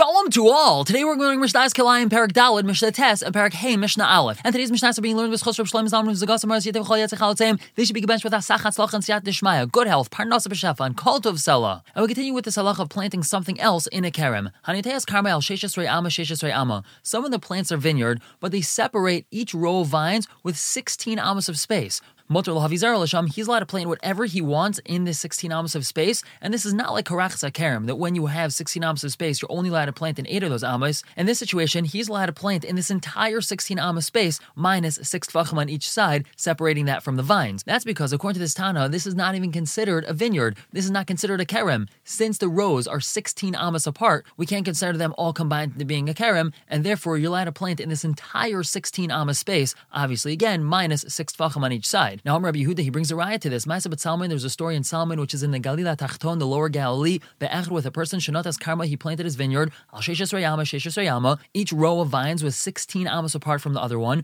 Shalom to all! Today we're learning Mishnah's Kilayim, Parak Dalad, Mishnah Tes, and Parak Hey, Mishnah Aleph. And today's Mishnahs are being learned with Chosrab Shalom Zalman, Zagas, Amars, Yetev Chol Halatzim. They should be gebenched with Asachat Slach and Siyat Dishmaya, good health, Parnasa B'Shefa, and Kol Tov Sela. And we continue with the Salach of planting something else in a Kerem. Haniteas Carmel, Sheshes Ama, Sheshes Ama. Some of the plants are vineyard, but they separate each row of vines with 16 amas of space. Motor Lahavizar Lasham, he's allowed to plant whatever he wants in this 16 amos of space. And this is not like Karachsa Karim, that when you have 16 amos of space, you're only allowed to plant in eight of those amos. In this situation, he's allowed to plant in this entire 16 amos space, minus six tvachim on each side, separating that from the vines. That's because, according to this Tana, this is not even considered a vineyard. This is not considered a kerem. Since the rows are 16 amos apart, we can't consider them all combined into being a kerem, and therefore you're allowed to plant in this entire 16 amos space, obviously, again, minus six tvachim on each side. Now, I'm Rabbi Yehuda, he brings a raya to this. Ma'aseh but Tzalmon, there's a story in Tzalmon, which is in the Galila Tachton, the lower Galilee, Be'echad with a person, Shanatas Karma, he planted his vineyard, Al Sheshes Rayama, Sheshes Rayama, each row of vines was 16 amos apart from the other one,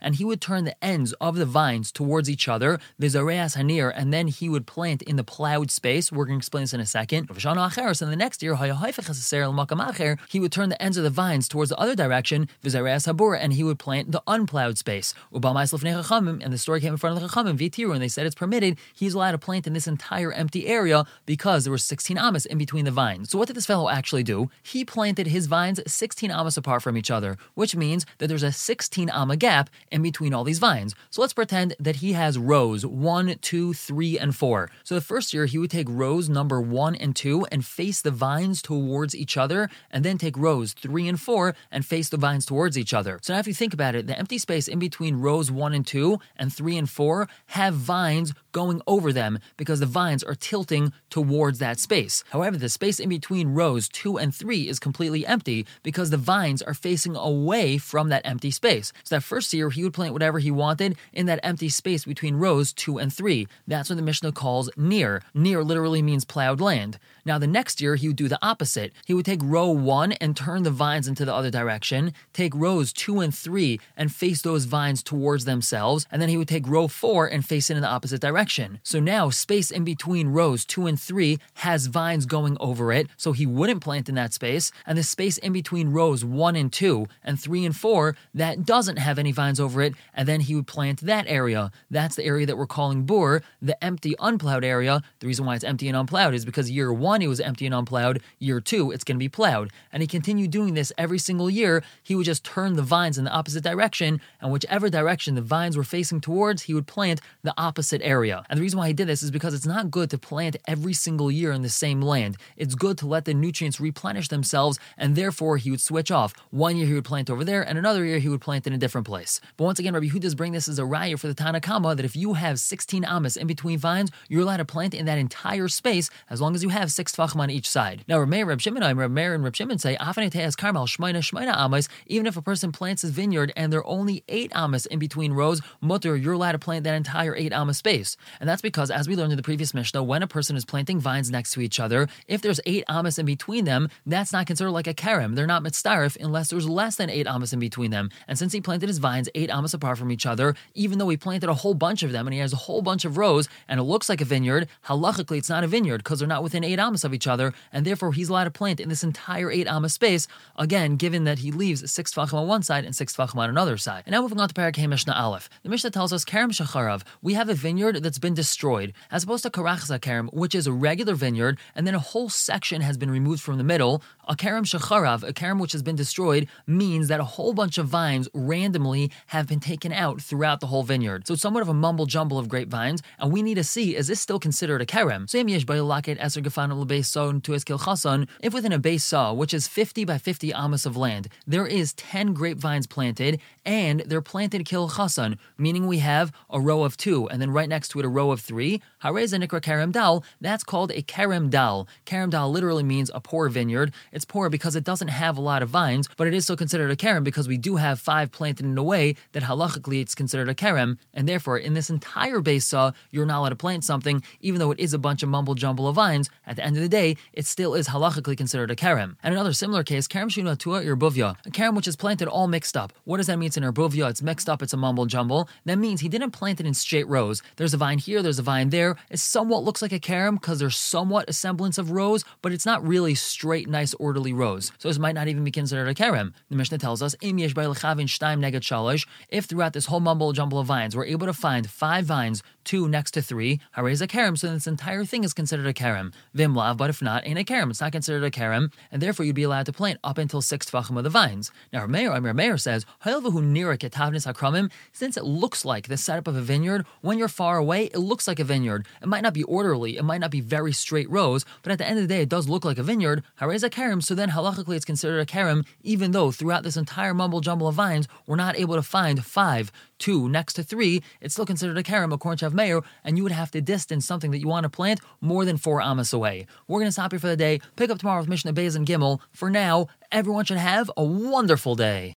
and he would turn the ends of the vines towards each other, Vizareas Hanir, and then he would plant in the plowed space. We're going to explain this in a second. And the next year, he would turn the ends of the vines towards the other direction, Vizareas Habur, and he would plant the unplowed space and the story came in front of the Chachamim, Vitiru, and they said it's permitted. He's allowed to plant in this entire empty area because there were 16 amas in between the vines. So what did this fellow actually do? He planted his vines 16 amas apart from each other, which means that there's a 16 amma gap in between all these vines. So let's pretend that he has rows one, two, three, and four. So the first year he would take rows number one and two and face the vines towards each other, and then take rows three and four and face the vines towards each other. So now if you think about it, the empty space in between rows one and two and three and four have vines going over them because the vines are tilting towards that space. However, the space in between rows two and three is completely empty because the vines are facing away from that empty space. So that first year, he would plant whatever he wanted in that empty space between rows two and three. That's what the Mishnah calls near. Near literally means plowed land. Now, the next year, he would do the opposite. He would take row one and turn the vines into the other direction, take rows two and three and face those vines towards themselves, and then he would take row four and face it in the opposite direction. So now space in between rows two and three has vines going over it, so he wouldn't plant in that space, and the space in between rows one and two and three and four that doesn't have any vines over it, and then he would plant that area. That's the area that we're calling bur, the empty unplowed area. The reason why it's empty and unplowed is because year one it was empty and unplowed, year two it's going to be plowed. And he continued doing this every single year. He would just turn the vines in the opposite direction, and whichever direction the vines were facing towards, he would plant the opposite area. And the reason why he did this is because it's not good to plant every single year in the same land. It's good to let the nutrients replenish themselves, and therefore he would switch off. One year he would plant over there, and another year he would plant in a different place. But once again, Rabbi Huda's bring this as a raya for the Tanakama that if you have 16 amas in between vines, you're allowed to plant in that entire space as long as you have six tvachim on each side. Now, Rameir, Reb Shimon, Reb Meir, and Reb Shimon say, even if a person plants his vineyard and there are only eight amas in between rows, mutter, you're allowed to plant that entire eight amma space. And that's because, as we learned in the previous Mishnah, when a person is planting vines next to each other, if there's eight amas in between them, that's not considered like a kerem. They're not mitzdarif unless there's less than eight amas in between them. And since he planted his vines eight amas apart from each other, even though he planted a whole bunch of them and he has a whole bunch of rows and it looks like a vineyard, halachically it's not a vineyard because they're not within eight amas of each other, and therefore he's allowed to plant in this entire eight amma space. Again, given that he leaves six tvachim on one side and six tvachim on another side. And now moving on to The Mishnah tells us Kerem Shacharav. We have a vineyard that's been destroyed, as opposed to Karachza Kerem, which is a regular vineyard, and then a whole section has been removed from the middle. A Kerem Shacharav, a Kerem which has been destroyed, means that a whole bunch of vines randomly have been taken out throughout the whole vineyard. So it's somewhat of a mumble jumble of grapevines, and we need to see is this still considered a Kerem? So if within a beis se'ah, which is 50 by 50 amas of land, there is 10 grapevines planted, and they're planted kil chasan, meaning we have a row of two, and then right next to it a row of three. Hareza nikra kerem dal, that's called a kerem dal. Kerem dal literally means a poor vineyard. It's poor because it doesn't have a lot of vines, but it is still considered a kerem because we do have five planted in a way that halachically it's considered a kerem, and therefore in this entire beis se'ah, you're not allowed to plant something, even though it is a bunch of mumble jumble of vines. At the end of the day, it still is halachically considered a kerem. And another similar case, kerem shuna tua irbuvya, a kerem which is planted all mixed up. What does that mean in Erbuvya? It's mixed up, it's a mumble jumble, that means he didn't plant it in straight rows. There's a vine here, there's a vine there. It somewhat looks like a carom because there's somewhat a semblance of rows, but it's not really straight, nice, orderly rows. So this might not even be considered a carom. The Mishnah tells us, if throughout this whole mumble jumble of vines, we're able to find five vines, two next to three, harez a carom, so this entire thing is considered a carom. Vimlav, but if not, ain't a carom. It's not considered a carom, and therefore you'd be allowed to plant up until six tefachim of the vines. Now, Rameir, Amir Meir says, since it looks like the setup of a vineyard, when you're far away, it looks like a vineyard. It might not be orderly, it might not be very straight rows, but at the end of the day, it does look like a vineyard. Harez a karim, so then halachically it's considered a karim, even though throughout this entire mumble jumble of vines, we're not able to find five, two next to three. It's still considered a karim according to Meir, and you would have to distance something that you want to plant more than four amas away. We're going to stop here for the day. Pick up tomorrow with Mishnah Beis and Gimel. For now, everyone should have a wonderful day.